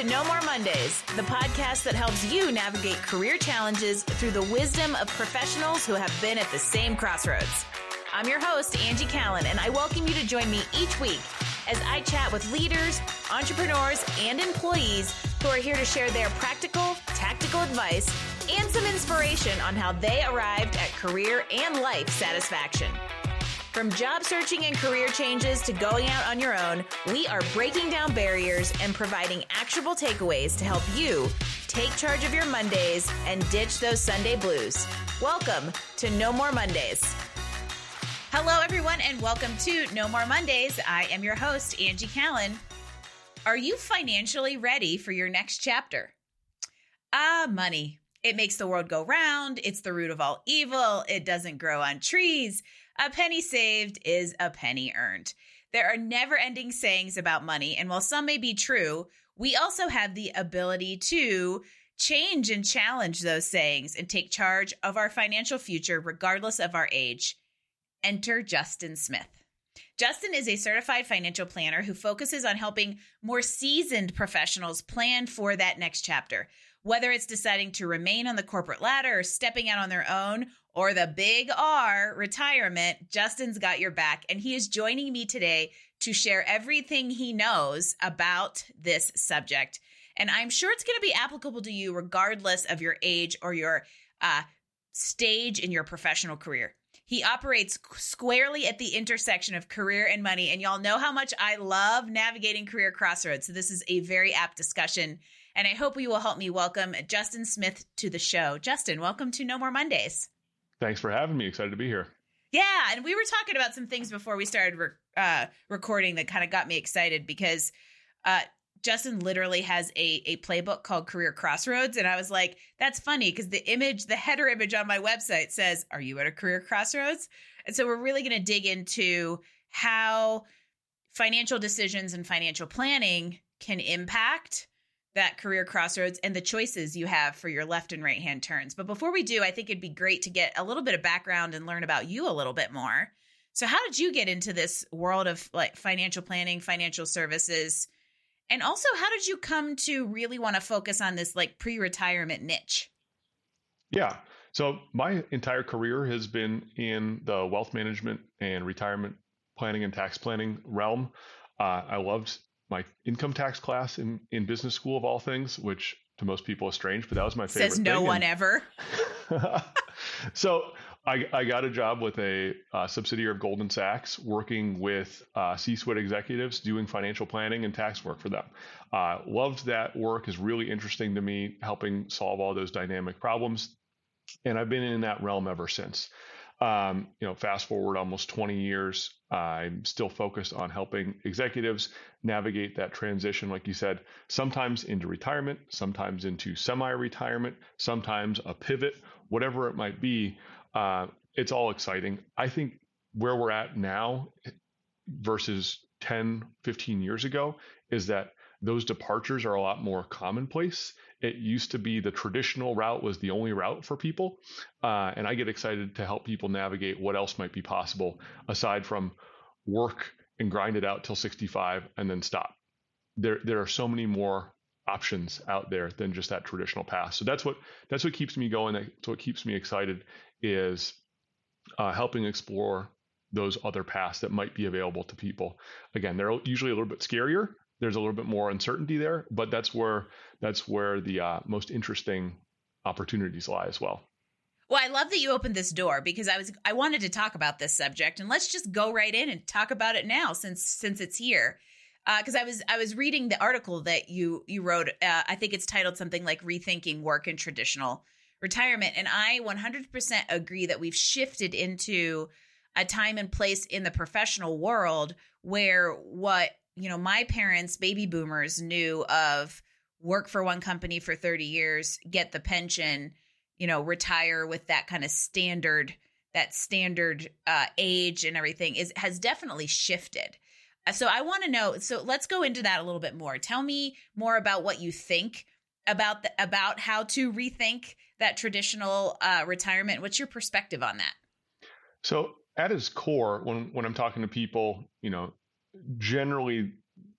to No More Mondays, the podcast that helps you navigate career challenges through the wisdom of professionals who have been at the same crossroads. I'm your host, Angie Callan, and I welcome you to join me each week as I chat with leaders, entrepreneurs, and employees who are here to share their practical, tactical advice and some inspiration on how they arrived at career and life satisfaction. From job searching and career changes to going out on your own, we are breaking down barriers and providing actionable takeaways to help you take charge of your Mondays and ditch those Sunday blues. Welcome to No More Mondays. Hello, everyone, and welcome to No More Mondays. I am your host, Angie Callan. Are you financially ready for your next chapter? Ah, money. It makes the world go round. It's the root of all evil. It doesn't grow on trees. A penny saved is a penny earned. There are never ending sayings about money, and while some may be true, we also have the ability to change and challenge those sayings and take charge of our financial future regardless of our age. Enter Justin Smith. Justin is a certified financial planner who focuses on helping more seasoned professionals plan for that next chapter. Whether it's deciding to remain on the corporate ladder or stepping out on their own or the big R, retirement, Justin's got your back. And he is joining me today to share everything he knows about this subject. And I'm sure it's going to be applicable to you regardless of your age or your uh, stage in your professional career. He operates squarely at the intersection of career and money. And y'all know how much I love navigating career crossroads. So this is a very apt discussion. And I hope you will help me welcome Justin Smith to the show. Justin, welcome to No More Mondays. Thanks for having me. Excited to be here. Yeah, and we were talking about some things before we started re- uh, recording that kind of got me excited because uh, Justin literally has a a playbook called Career Crossroads, and I was like, "That's funny," because the image, the header image on my website says, "Are you at a career crossroads?" And so we're really going to dig into how financial decisions and financial planning can impact that career crossroads and the choices you have for your left and right hand turns. But before we do, I think it'd be great to get a little bit of background and learn about you a little bit more. So how did you get into this world of like financial planning, financial services? And also how did you come to really want to focus on this like pre-retirement niche? Yeah. So my entire career has been in the wealth management and retirement planning and tax planning realm. Uh, I loved my income tax class in, in business school of all things, which to most people is strange, but that was my favorite. Says no thing. one and, ever. so I, I, got a job with a uh, subsidiary of Goldman Sachs, working with uh, C-suite executives, doing financial planning and tax work for them. Uh, loved that work; is really interesting to me, helping solve all those dynamic problems, and I've been in that realm ever since. Um, you know, fast forward almost 20 years, I'm still focused on helping executives navigate that transition, like you said, sometimes into retirement, sometimes into semi retirement, sometimes a pivot, whatever it might be. Uh, it's all exciting. I think where we're at now versus 10, 15 years ago is that those departures are a lot more commonplace. It used to be the traditional route was the only route for people. Uh, and I get excited to help people navigate what else might be possible aside from work and grind it out till 65 and then stop. There, there are so many more options out there than just that traditional path. So that's what that's what keeps me going. That's what keeps me excited is uh, helping explore those other paths that might be available to people. Again, they're usually a little bit scarier there's a little bit more uncertainty there, but that's where that's where the uh, most interesting opportunities lie as well. Well, I love that you opened this door because I was I wanted to talk about this subject, and let's just go right in and talk about it now since since it's here. Because uh, I was I was reading the article that you you wrote. Uh, I think it's titled something like "Rethinking Work and Traditional Retirement," and I 100% agree that we've shifted into a time and place in the professional world where what you know, my parents, baby boomers, knew of work for one company for 30 years, get the pension, you know, retire with that kind of standard, that standard uh, age and everything is has definitely shifted. Uh, so I want to know. So let's go into that a little bit more. Tell me more about what you think about the, about how to rethink that traditional uh, retirement. What's your perspective on that? So at its core, when when I'm talking to people, you know, generally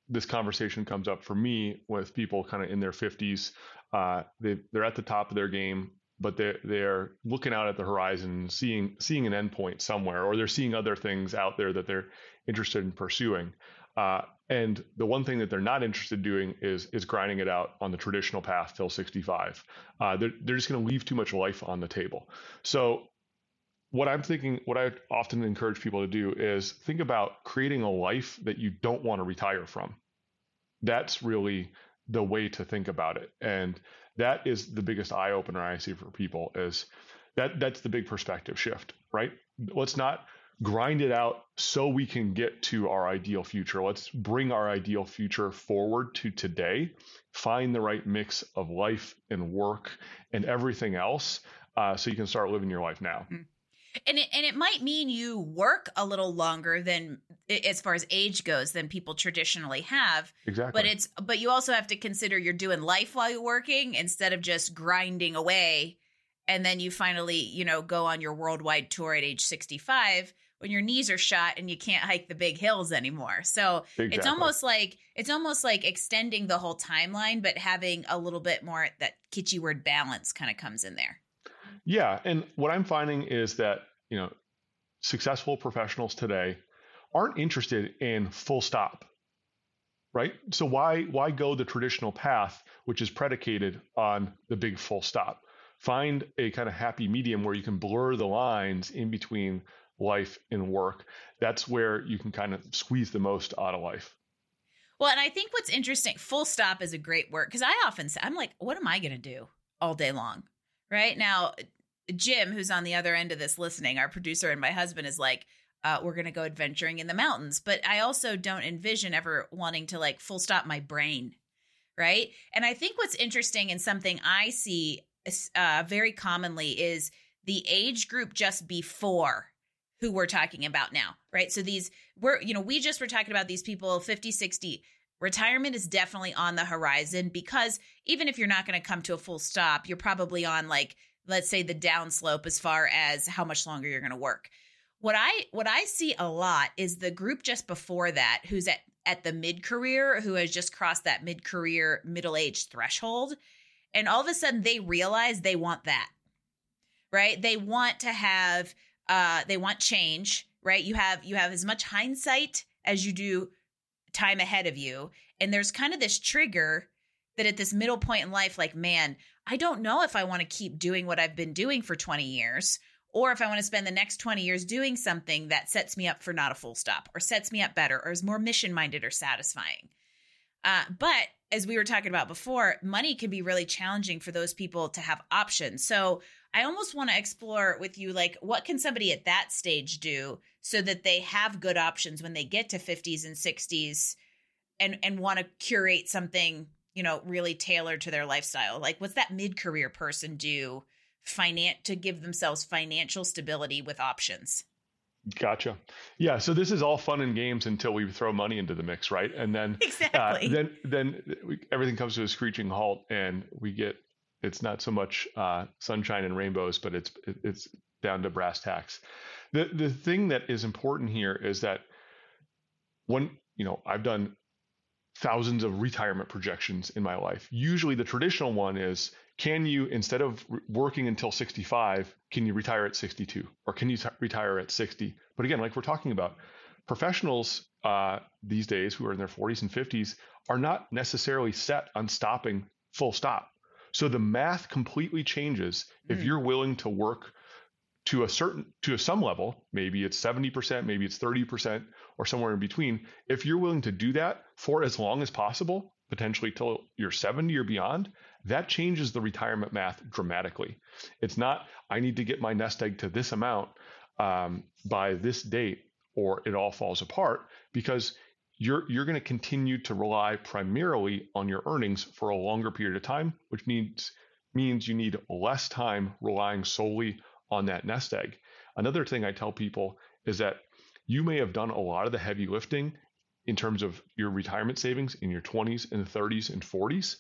this conversation comes up for me with people kind of in their 50s. Uh, they they're at the top of their game, but they're they're looking out at the horizon, seeing seeing an endpoint somewhere, or they're seeing other things out there that they're interested in pursuing. Uh, and the one thing that they're not interested in doing is is grinding it out on the traditional path till 65. Uh, they're they're just going to leave too much life on the table. So what I'm thinking, what I often encourage people to do is think about creating a life that you don't want to retire from. That's really the way to think about it. And that is the biggest eye opener I see for people is that that's the big perspective shift, right? Let's not grind it out so we can get to our ideal future. Let's bring our ideal future forward to today, find the right mix of life and work and everything else uh, so you can start living your life now. Mm-hmm and it, and it might mean you work a little longer than as far as age goes than people traditionally have exactly. but it's but you also have to consider you're doing life while you're working instead of just grinding away and then you finally you know go on your worldwide tour at age 65 when your knees are shot and you can't hike the big hills anymore. So exactly. it's almost like it's almost like extending the whole timeline but having a little bit more that kitschy word balance kind of comes in there yeah, and what I'm finding is that you know successful professionals today aren't interested in full stop, right? So why why go the traditional path, which is predicated on the big full stop? Find a kind of happy medium where you can blur the lines in between life and work. That's where you can kind of squeeze the most out of life. Well, and I think what's interesting, full stop is a great word because I often say, I'm like, what am I going to do all day long? Right? Now jim who's on the other end of this listening our producer and my husband is like uh, we're going to go adventuring in the mountains. But i also don't envision ever wanting to like full stop my brain. Right? And i think what's interesting and something i see uh, very commonly is the age group just before who we're talking about now. Right? So these we're you know we just were talking about these people 50 60 retirement is definitely on the horizon because even if you're not going to come to a full stop, you're probably on like let's say the downslope as far as how much longer you're going to work. What I what I see a lot is the group just before that who's at at the mid-career who has just crossed that mid-career middle-age threshold and all of a sudden they realize they want that. Right? They want to have uh they want change, right? You have you have as much hindsight as you do time ahead of you. And there's kind of this trigger that at this middle point in life, like, man, I don't know if I want to keep doing what I've been doing for 20 years or if I want to spend the next 20 years doing something that sets me up for not a full stop or sets me up better or is more mission minded or satisfying. Uh, but as we were talking about before, money can be really challenging for those people to have options. So I almost want to explore with you like what can somebody at that stage do so that they have good options when they get to 50s and 60s and and want to curate something, you know, really tailored to their lifestyle. Like what's that mid-career person do finan- to give themselves financial stability with options? Gotcha. Yeah. So this is all fun and games until we throw money into the mix, right? And then uh, exactly. Uh, then then we, everything comes to a screeching halt, and we get it's not so much uh, sunshine and rainbows, but it's it's down to brass tacks. The the thing that is important here is that when you know I've done thousands of retirement projections in my life. Usually the traditional one is can you instead of working until 65, can you retire at 62 or can you t- retire at 60? But again, like we're talking about, professionals uh, these days who are in their 40s and 50s are not necessarily set on stopping full stop. So the math completely changes if mm. you're willing to work to a certain to a some level, maybe it's 70%, maybe it's 30% or somewhere in between. If you're willing to do that for as long as possible, potentially till you're 70 or beyond, that changes the retirement math dramatically. It's not I need to get my nest egg to this amount um, by this date or it all falls apart because you're you're going to continue to rely primarily on your earnings for a longer period of time, which means means you need less time relying solely on that nest egg. Another thing I tell people is that you may have done a lot of the heavy lifting in terms of your retirement savings in your 20s and 30s and 40s.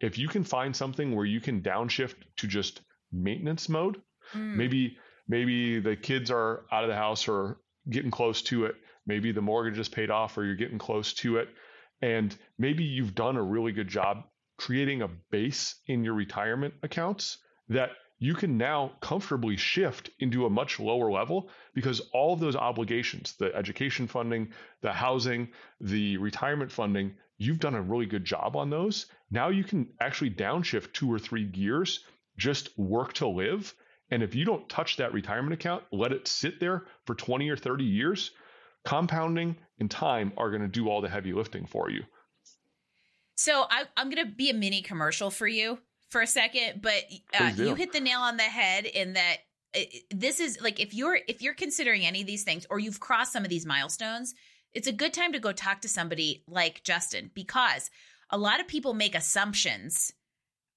If you can find something where you can downshift to just maintenance mode, mm. maybe maybe the kids are out of the house or getting close to it maybe the mortgage is paid off or you're getting close to it And maybe you've done a really good job creating a base in your retirement accounts that you can now comfortably shift into a much lower level because all of those obligations, the education funding, the housing, the retirement funding, you've done a really good job on those. Now you can actually downshift two or three gears, just work to live. And if you don't touch that retirement account, let it sit there for 20 or 30 years, compounding and time are going to do all the heavy lifting for you. So I, am going to be a mini commercial for you for a second, but uh, you hit the nail on the head in that it, this is like if you're if you're considering any of these things or you've crossed some of these milestones, it's a good time to go talk to somebody like Justin because a lot of people make assumptions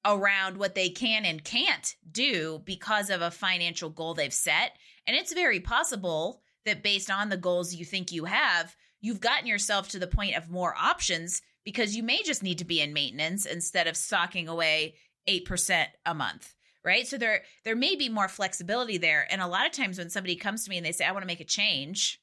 around what they can and can't do because of a financial goal they've set. And it's very possible that based on the goals you think you have, you've gotten yourself to the point of more options because you may just need to be in maintenance instead of socking away 8% a month right? So there there may be more flexibility there. And a lot of times when somebody comes to me and they say i want to make a change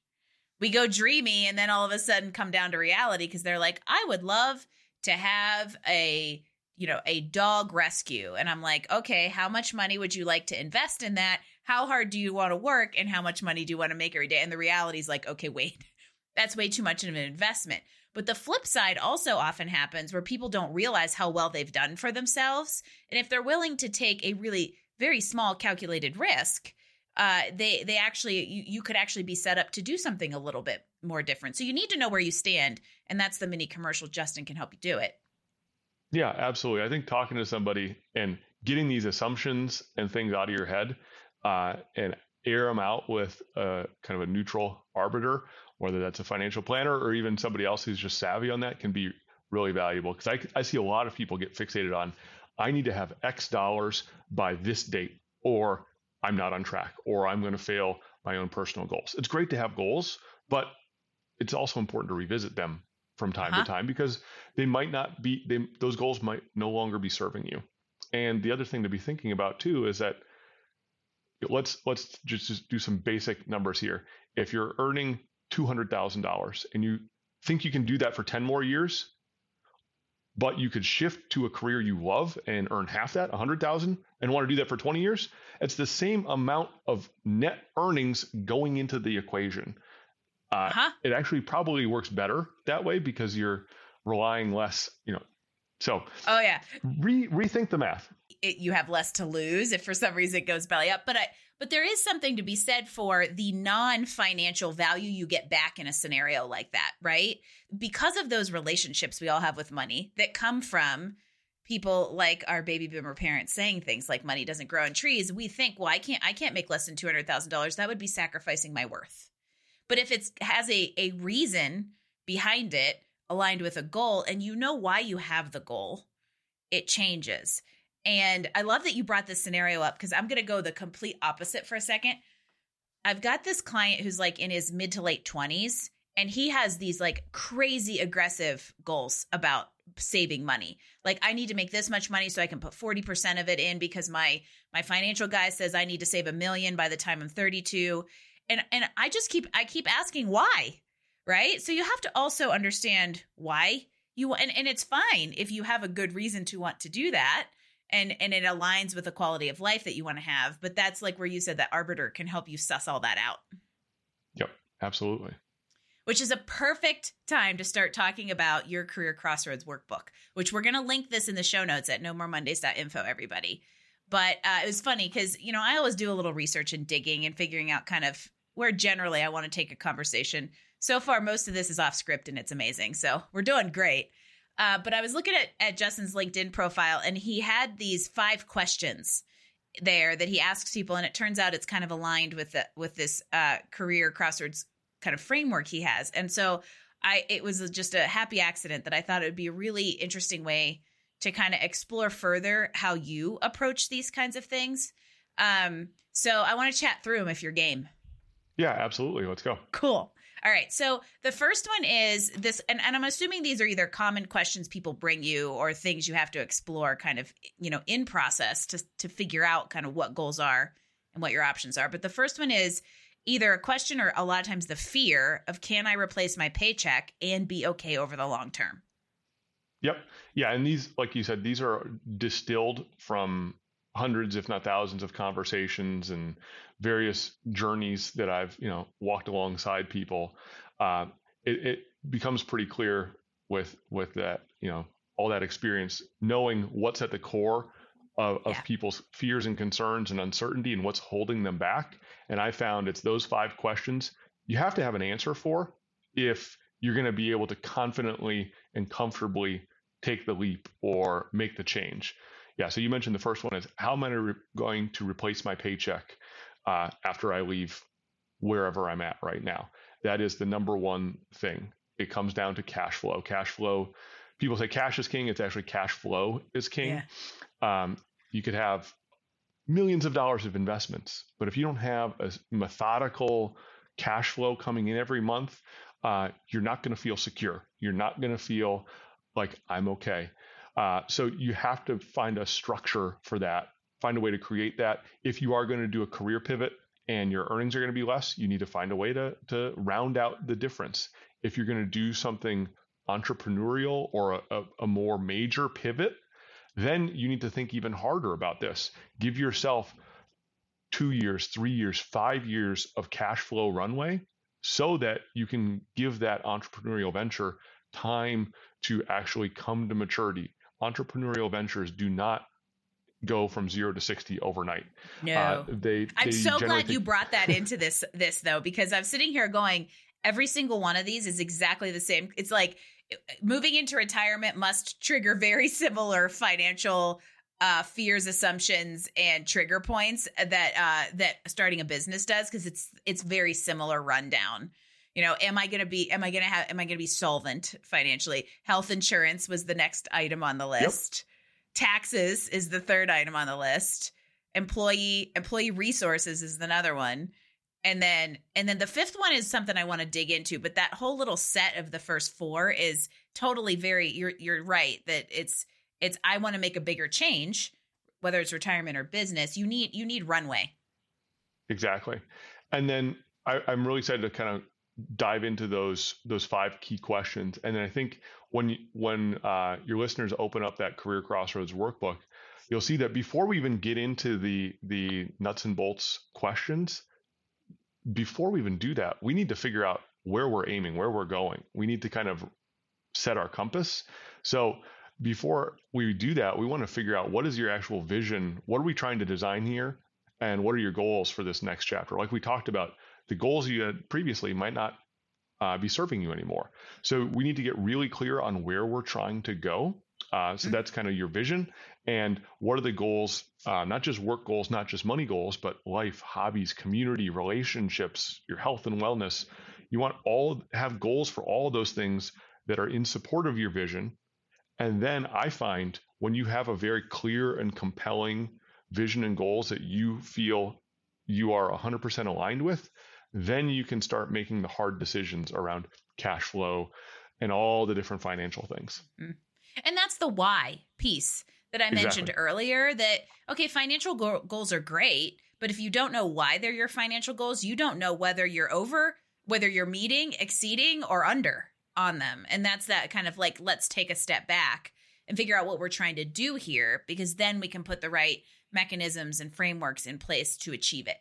we go dreamy and then all of a sudden come down to reality because they're like i would love to have a you know a dog rescue. And i'm like okay how much money would you like to invest in that how hard do you want to work and how much money do you want to make every day and the reality is like okay wait that's way too much of an investment but the flip side also often happens where people don't realize how well they've done for themselves. And if they're willing to take a really very small calculated risk, uh, they they actually you, you could actually be set up to do something a little bit more different. So you need to know where you stand, and that's the mini commercial. Justin can help you do it. Yeah, absolutely. I think talking to somebody and getting these assumptions and things out of your head uh, and air them out with a kind of a neutral arbiter whether that's a financial planner or even somebody else who's just savvy on that can be really valuable. Because I, I see a lot of people get fixated on i need to have x dollars by this date or i'm not on track or i'm going to fail my own personal goals. It's great to have goals but it's also important to revisit them from time uh-huh. to time because they might not be they, those goals might no longer be serving you. And the other thing to be thinking about too is that let's let's just, just do some basic numbers here if you're earning $200,000 and you think you can do that for 10 more years, but you could shift to a career you love and earn half that, 100,000 and want to do that for 20 years, it's the same amount of net earnings going into the equation. Uh, uh-huh. It actually probably works better that way because you're relying less, you know. So, oh yeah, re- rethink the math. It, you have less to lose if for some reason it goes belly up. But I, but there is something to be said for the non financial value you get back in a scenario like that, right? Because of those relationships we all have with money that come from people like our baby boomer parents saying things like money doesn't grow on trees, we think, well, I can't I can't make less than $200,000. That would be sacrificing my worth. But if it has a a reason behind it aligned with a goal and you know why you have the goal, it changes. And I love that you brought this scenario up because I'm going to go the complete opposite for a second. I've got this client who's like in his mid to late 20s and he has these like crazy aggressive goals about saving money. Like I need to make this much money so I can put 40% of it in because my my financial guy says I need to save a million by the time I'm 32. And and I just keep I keep asking why? Right? So you have to also understand why you and and it's fine if you have a good reason to want to do that and and it aligns with the quality of life that you want to have but that's like where you said that arbiter can help you suss all that out. Yep absolutely. Which is a perfect time to start talking about your career crossroads workbook which we're going to link this in the show notes at no more mondays.info everybody. But uh, it was funny because you know i always do a little research and digging and figuring out kind of where generally i want to take a conversation. So far most of this is off script and it's amazing so we're doing great uh, but I was looking at, at Justin's LinkedIn profile, and he had these five questions there that he asks people, and it turns out it's kind of aligned with the, with this uh, career crossroads kind of framework he has. And so I it was just a happy accident that I thought it would be a really interesting way to kind of explore further how you approach these kinds of things. Um, so I want to chat through them if you're game. Yeah, absolutely. Let's go. Cool. All right. So the first one is this, and, and I'm assuming these are either common questions people bring you or things you have to explore kind of, you know, in process to, to figure out kind of what goals are and what your options are. But the first one is either a question or a lot of times the fear of can I replace my paycheck and be okay over the long term? Yep. Yeah, and these, like you said, these are distilled from hundreds, if not thousands, of conversations and various journeys that I've you know walked alongside people. Uh, it, it becomes pretty clear with with that you know all that experience, knowing what's at the core of, of yeah. people's fears and concerns and uncertainty and what's holding them back. And I found it's those five questions you have to have an answer for if you're going to be able to confidently and comfortably take the leap or make the change. Yeah. So you mentioned the first one is how am I re- going to replace my paycheck uh, after I leave wherever I'm at right now? That is the number one thing. It comes down to cash flow. Cash flow. People say cash is king. It's actually cash flow is king. Yeah. Um, you could have millions of dollars of investments, but if you don't have a methodical cash flow coming in every month, uh, you're not going to feel secure. You're not going to feel like I'm okay. Uh, so you have to find a structure for that, find a way to create that. If you are going to do a career pivot and your earnings are going to be less, you need to find a way to, to round out the difference. If you're going to do something entrepreneurial or a, a, a more major pivot, then you need to think even harder about this. Give yourself two years, three years, five years of cash flow runway so that you can give that entrepreneurial venture time to actually come to maturity. Entrepreneurial ventures do not go from zero to 60 overnight. No, uh, they, I'm so glad you brought that into this, this though, because I'm sitting here going, every single one of these is exactly the same. It's like moving into retirement must trigger very similar financial uh, fears, assumptions, and trigger points that uh, that starting a business does because it's it's very similar rundown. You know, am I going to be? Am I going to have? Am I going to be solvent financially? Health insurance was the next item on the list. Yep. Taxes is the third item on the list. Employee employee resources is another one. And then and then the fifth one is something I want to dig into, but that whole little set of the first four is totally very you're you're right that it's it's I want to make a bigger change, whether it's retirement or business. You need you need runway. Exactly, and then I, I'm really excited to kind of dive into those those five key questions. And then I think when when uh, your listeners open up that Career Crossroads workbook, you'll see that before we even get into the the nuts and bolts questions, before we even do that, we need to figure out where we're aiming, where we're going. We need to kind of set our compass. So before we do that, we want to figure out what is your actual vision? What are we trying to design here? And what are your goals for this next chapter? Like we talked about, the goals you had previously might not uh, be serving you anymore. So we need to get really clear on where we're trying to go. Uh, so mm-hmm. that's kind of your vision. And what are the goals? Uh, not just work goals, not just money goals, but life, hobbies, community, relationships, your health and wellness. You want all have goals for all of those things that are in support of your vision and then I find when you have a very clear and compelling vision and goals that you feel you are 100% aligned with, then you can start making the hard decisions around cash flow and all the different financial things. Mm. And that's the why piece that I mentioned exactly. earlier that, okay, financial go- goals are great, but if you don't know why they're your financial goals, you don't know whether you're over, whether you're meeting, exceeding, or under on them. And that's that kind of like, let's take a step back and figure out what we're trying to do here, because then we can put the right mechanisms and frameworks in place to achieve it.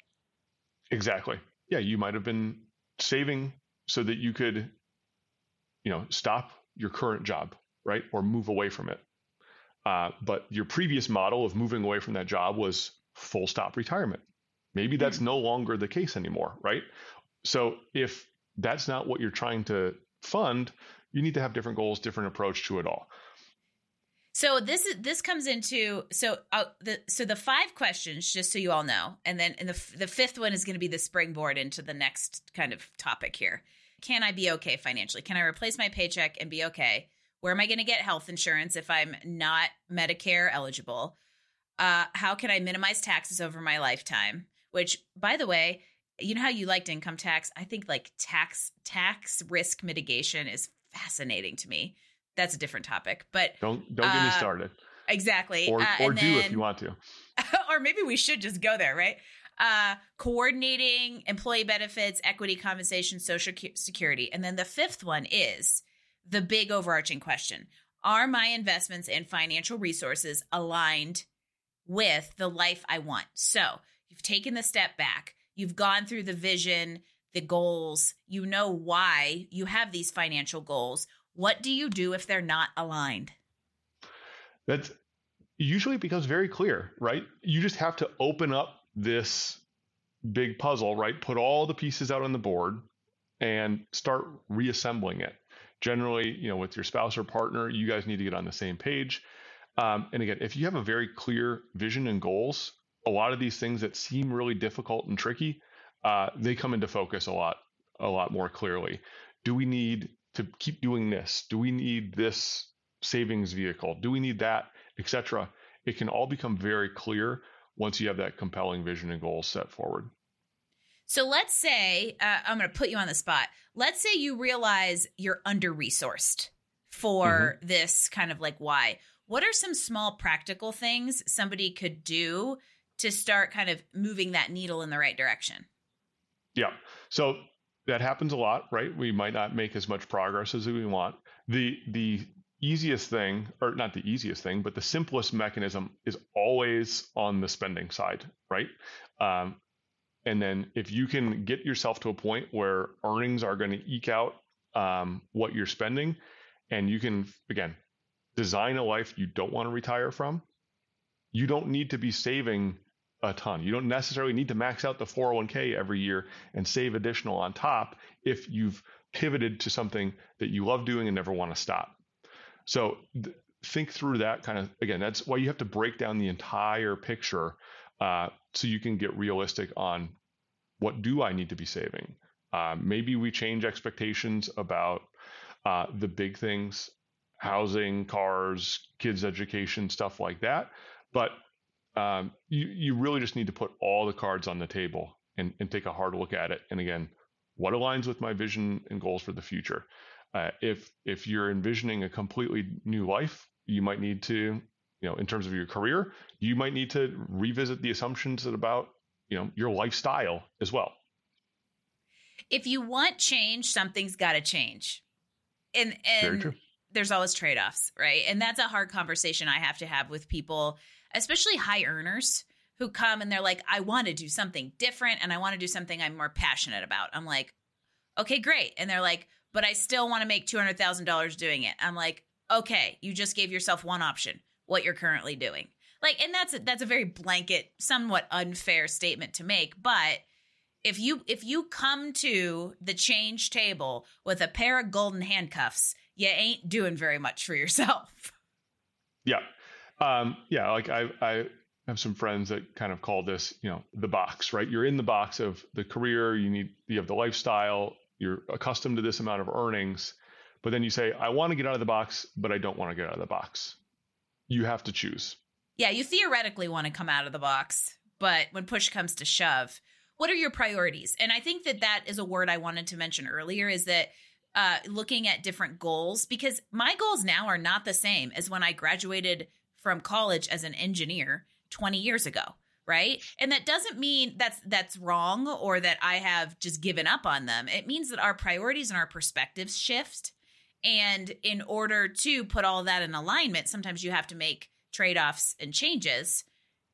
Exactly. Yeah. You might have been saving so that you could, you know, stop your current job, right? Or move away from it. Uh, but your previous model of moving away from that job was full stop retirement. Maybe that's mm-hmm. no longer the case anymore, right? So if that's not what you're trying to fund, you need to have different goals, different approach to it all. So this is this comes into so uh, the so the five questions just so you all know, and then and the the fifth one is going to be the springboard into the next kind of topic here. Can I be okay financially? Can I replace my paycheck and be okay? Where am I going to get health insurance if I'm not Medicare eligible? Uh, how can I minimize taxes over my lifetime? Which, by the way, you know how you liked income tax? I think like tax tax risk mitigation is fascinating to me. That's a different topic, but don't don't get uh, me started. Exactly, or uh, or do then, if you want to, or maybe we should just go there, right? Uh, coordinating employee benefits, equity compensation, social security, and then the fifth one is the big overarching question: Are my investments and financial resources aligned with the life I want? So you've taken the step back, you've gone through the vision, the goals, you know why you have these financial goals. What do you do if they're not aligned? That's usually becomes very clear, right? You just have to open up this big puzzle, right? Put all the pieces out on the board and start reassembling it. Generally, you know, with your spouse or partner, you guys need to get on the same page. Um, and again, if you have a very clear vision and goals, a lot of these things that seem really difficult and tricky, uh, they come into focus a lot, a lot more clearly. Do we need to keep doing this? Do we need this savings vehicle? Do we need that, etc.? It can all become very clear once you have that compelling vision and goals set forward. So let's say uh, I'm going to put you on the spot. Let's say you realize you're under resourced for mm-hmm. this kind of like why. What are some small practical things somebody could do to start kind of moving that needle in the right direction? Yeah. So that happens a lot, right? We might not make as much progress as we want. The the easiest thing, or not the easiest thing, but the simplest mechanism is always on the spending side, right? Um, and then if you can get yourself to a point where earnings are going to eke out um, what you're spending, and you can, again, design a life you don't want to retire from, you don't need to be saving a ton. You don't necessarily need to max out the 401k every year and save additional on top if you've pivoted to something that you love doing and never want to stop. So th- think through that kind of, again, that's why you have to break down the entire picture uh, so you can get realistic on what do I need to be saving. Uh, maybe we change expectations about uh, the big things, housing, cars, kids' education, stuff like that. But um, you you really just need to put all the cards on the table and, and take a hard look at it. And again, what aligns with my vision and goals for the future? Uh, if if you're envisioning a completely new life, you might need to you know, in terms of your career, you might need to revisit the assumptions about, you know, your lifestyle as well. If you want change, something's got to change. And and there's always trade-offs, right? And that's a hard conversation I have to have with people, especially high earners who come and they're like, I want to do something different and I want to do something I'm more passionate about. I'm like, okay, great. And they're like, but I still want to make $200,000 doing it. I'm like, okay, you just gave yourself one option what you're currently doing. Like, and that's a, that's a very blanket, somewhat unfair statement to make, but if you if you come to the change table with a pair of golden handcuffs, you ain't doing very much for yourself. Yeah, um, yeah. Like I I have some friends that kind of call this, you know, the box. Right, you're in the box of the career. You need you have the lifestyle. You're accustomed to this amount of earnings, but then you say, I want to get out of the box, but I don't want to get out of the box you have to choose. Yeah, you theoretically want to come out of the box, but when push comes to shove, what are your priorities? And I think that that is a word I wanted to mention earlier is that uh, looking at different goals, because my goals now are not the same as when I graduated from college as an engineer 20 years ago right and that doesn't mean that's that's wrong or that i have just given up on them it means that our priorities and our perspectives shift and in order to put all that in alignment, sometimes you have to make trade offs and changes.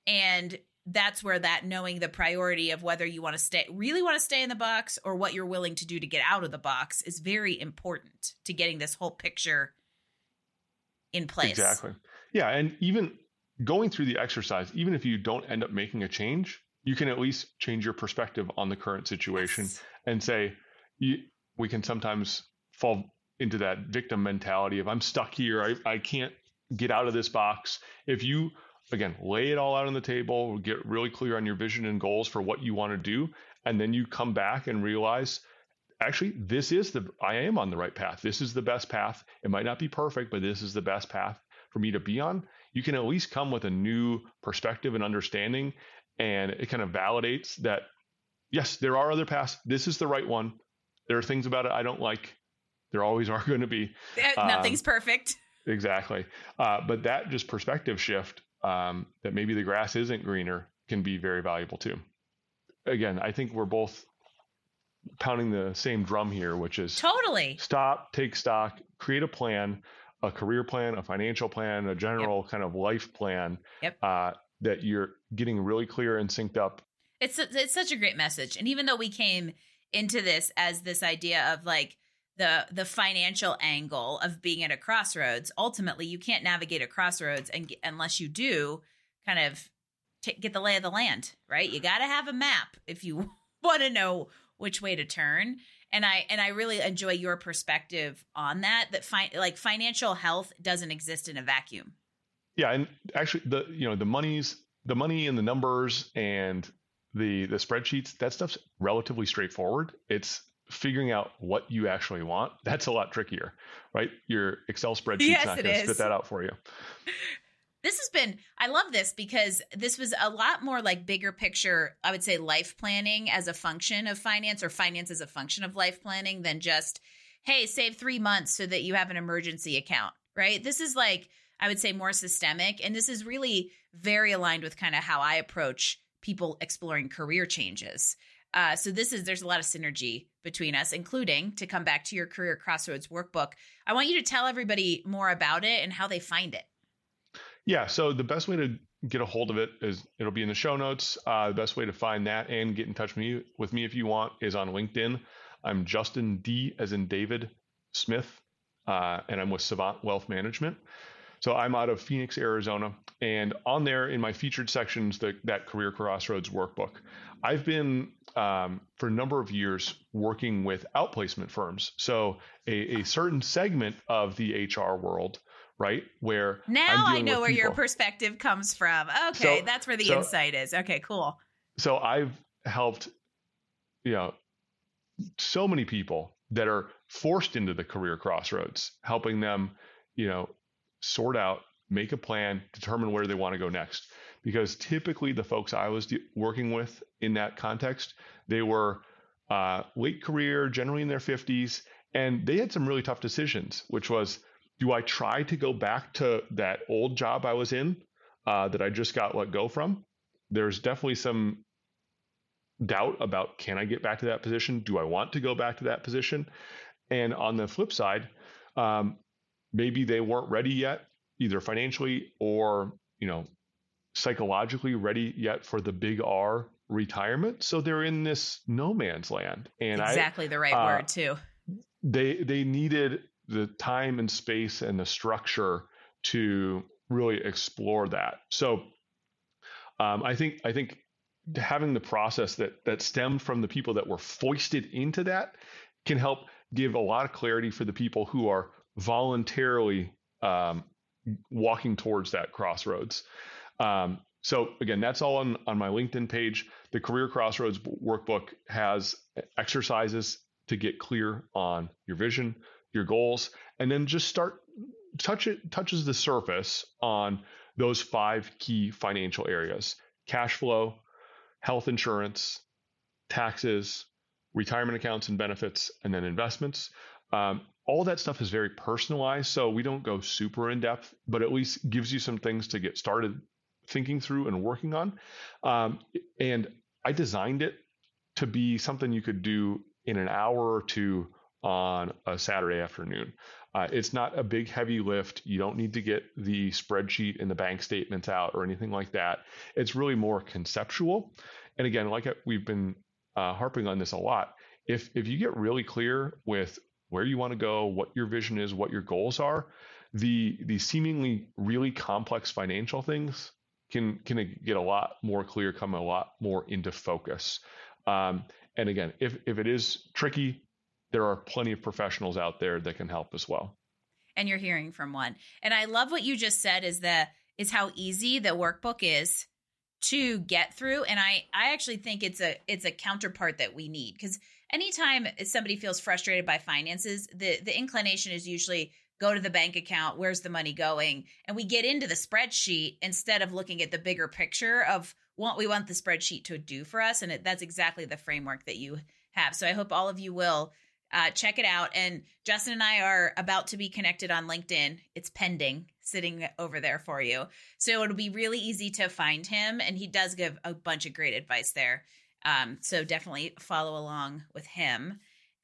And that's where that knowing the priority of whether you want to stay really want to stay in the box or what you're willing to do to get out of the box is very important to getting this whole picture in place. Exactly. Yeah. And even going through the exercise, even if you don't end up making a change, you can at least change your perspective on the current situation yes. and say, we can sometimes fall into that victim mentality of I'm stuck here, I, I can't get out of this box. If you again lay it all out on the table, get really clear on your vision and goals for what you want to do, and then you come back and realize actually this is the I am on the right path. This is the best path. It might not be perfect, but this is the best path for me to be on. You can at least come with a new perspective and understanding and it kind of validates that yes, there are other paths. This is the right one. There are things about it I don't like. There always are going to be. Nothing's um, perfect. Exactly. Uh, but that just perspective shift um, that maybe the grass isn't greener can be very valuable too. Again, I think we're both pounding the same drum here, which is totally stop, take stock, create a plan. A career plan, a financial plan, a general yep. kind of life plan yep. uh, that you're getting really clear and synced up. It's it's such a great message, and even though we came into this as this idea of like the the financial angle of being at a crossroads, ultimately you can't navigate a crossroads and unless you do kind of t- get the lay of the land, right? You got to have a map if you want to know which way to turn and i and i really enjoy your perspective on that that fi- like financial health doesn't exist in a vacuum. Yeah and actually the you know the money's the money and the numbers and the the spreadsheets that stuff's relatively straightforward. It's figuring out what you actually want. That's a lot trickier right? Your excel spreadsheet's yes, not going to spit that out for you this has been i love this because this was a lot more like bigger picture i would say life planning as a function of finance or finance as a function of life planning than just hey save three months so that you have an emergency account right? This is like i would say more systemic and this is really very aligned with kind of how i approach people exploring career changes. Uh, so this is there's a lot of synergy between us including to come back to your career crossroads workbook i want you to tell everybody more about it and how they find it yeah. So the best way to get a hold of it is it'll be in the show notes. Uh, the best way to find that and get in touch with me, with me if you want is on LinkedIn. I'm Justin D as in David Smith, uh, and I'm with Savant Wealth Management. So I'm out of Phoenix, Arizona, and on there in my featured sections, the, that Career Crossroads workbook, I've been um, for a number of years working with outplacement firms. So a, a certain segment of the HR world right? Where now I know where people. your perspective comes from. Okay, so, that's where the so, insight is. Okay, cool. So I've helped, you know, so many people that are forced into the career crossroads, helping them, you know, sort out, make a plan, determine where they want to go next. Because typically the folks I was de- working with in that context, they were uh, late career, generally in their 50s, and they had some really tough decisions, which was do I try to go back to that old job I was in uh, that I just got let go from? There's definitely some doubt about can I get back to that position? Do I want to go back to that position? And on the flip side, um, maybe they weren't ready yet, either financially or you know psychologically ready yet for the big R retirement. So they're in this no man's land. And exactly I, the right uh, word too. They they needed the time and space and the structure to really explore that. So um, I think I think having the process that that stemmed from the people that were foisted into that can help give a lot of clarity for the people who are voluntarily um, walking towards that crossroads. Um, so again, that's all on, on my LinkedIn page. The Career Crossroads workbook has exercises to get clear on your vision, your goals, and then just start touch it touches the surface on those five key financial areas: cash flow, health insurance, taxes, retirement accounts and benefits, and then investments. Um, all that stuff is very personalized, so we don't go super in depth, but at least gives you some things to get started thinking through and working on. Um, and I designed it to be something you could do in an hour or two on a Saturday afternoon. Uh, it's not a big heavy lift. You don't need to get the spreadsheet and the bank statements out or anything like that. It's really more conceptual. And again, like we've been uh, harping on this a lot, if if you get really clear with where you want to go, what your vision is, what your goals are, the the seemingly really complex financial things can can get a lot more clear, come a lot more into focus. Um, and again, if if it is tricky, there are plenty of professionals out there that can help as well. And you're hearing from one. And I love what you just said is the is how easy the workbook is to get through. And I I actually think it's a it's a counterpart that we need. Cuz anytime somebody feels frustrated by finances the the inclination is usually go to the bank account where's the money going? And we get into the spreadsheet instead of looking at the bigger picture of what we want the spreadsheet to do for us. And it, that's exactly the framework that you have. So i hope all of you will uh, check it out. And Justin and I are about to be connected on LinkedIn. It's pending, sitting over there for you. So it'll be really easy to find him. And he does give a bunch of great advice there. Um, so definitely follow along with him.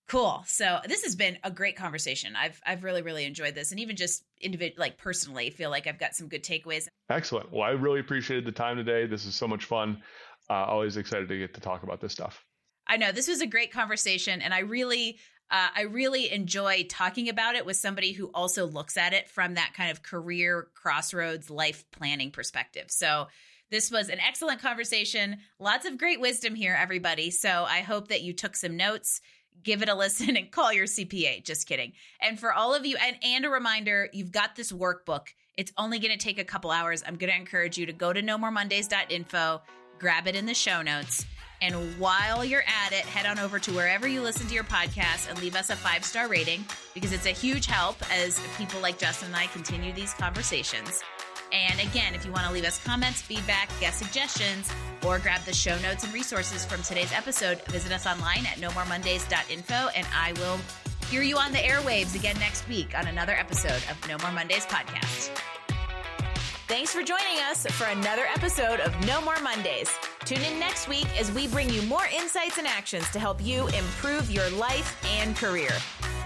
Cool. So this has been a great conversation. I've I've really really enjoyed this, and even just individual like personally, feel like I've got some good takeaways. Excellent. Well, I really appreciated the time today. This is so much fun. Uh, always excited to get to talk about this stuff. I know this was a great conversation, and I really uh, I really enjoy talking about it with somebody who also looks at it from that kind of career crossroads life planning perspective. So this was an excellent conversation. Lots of great wisdom here, everybody. So I hope that you took some notes give it a listen and call your CPA. Just kidding. And for all of you, and, and a reminder, you've got this workbook. It's only going to take a couple hours. I'm going to encourage you to go to nomoremondays.info, grab it in the show notes. And while you're at it, head on over to wherever you listen to your podcast and leave us a five star rating because it's a huge help as people like Justin and I continue these conversations. And again, if you want to leave us comments, feedback, guest suggestions, or grab the show notes and resources from today's episode, visit us online at nomoremondays.info and I will hear you on the airwaves again next week on another episode of No More Mondays podcast. Thanks for joining us for another episode of No More Mondays. Tune in next week as we bring you more insights and actions to help you improve your life and career.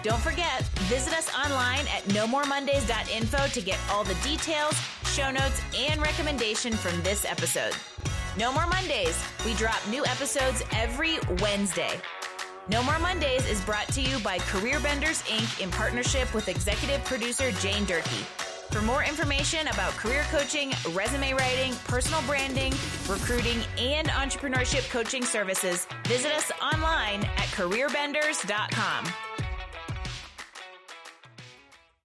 Don't forget, visit us online at nomoremondays.info to get all the details, show notes, and recommendation from this episode. No More Mondays. We drop new episodes every Wednesday. No More Mondays is brought to you by Career Benders Inc. in partnership with executive producer Jane Durkee. For more information about career coaching, resume writing, personal branding, recruiting, and entrepreneurship coaching services, visit us online at careerbenders.com.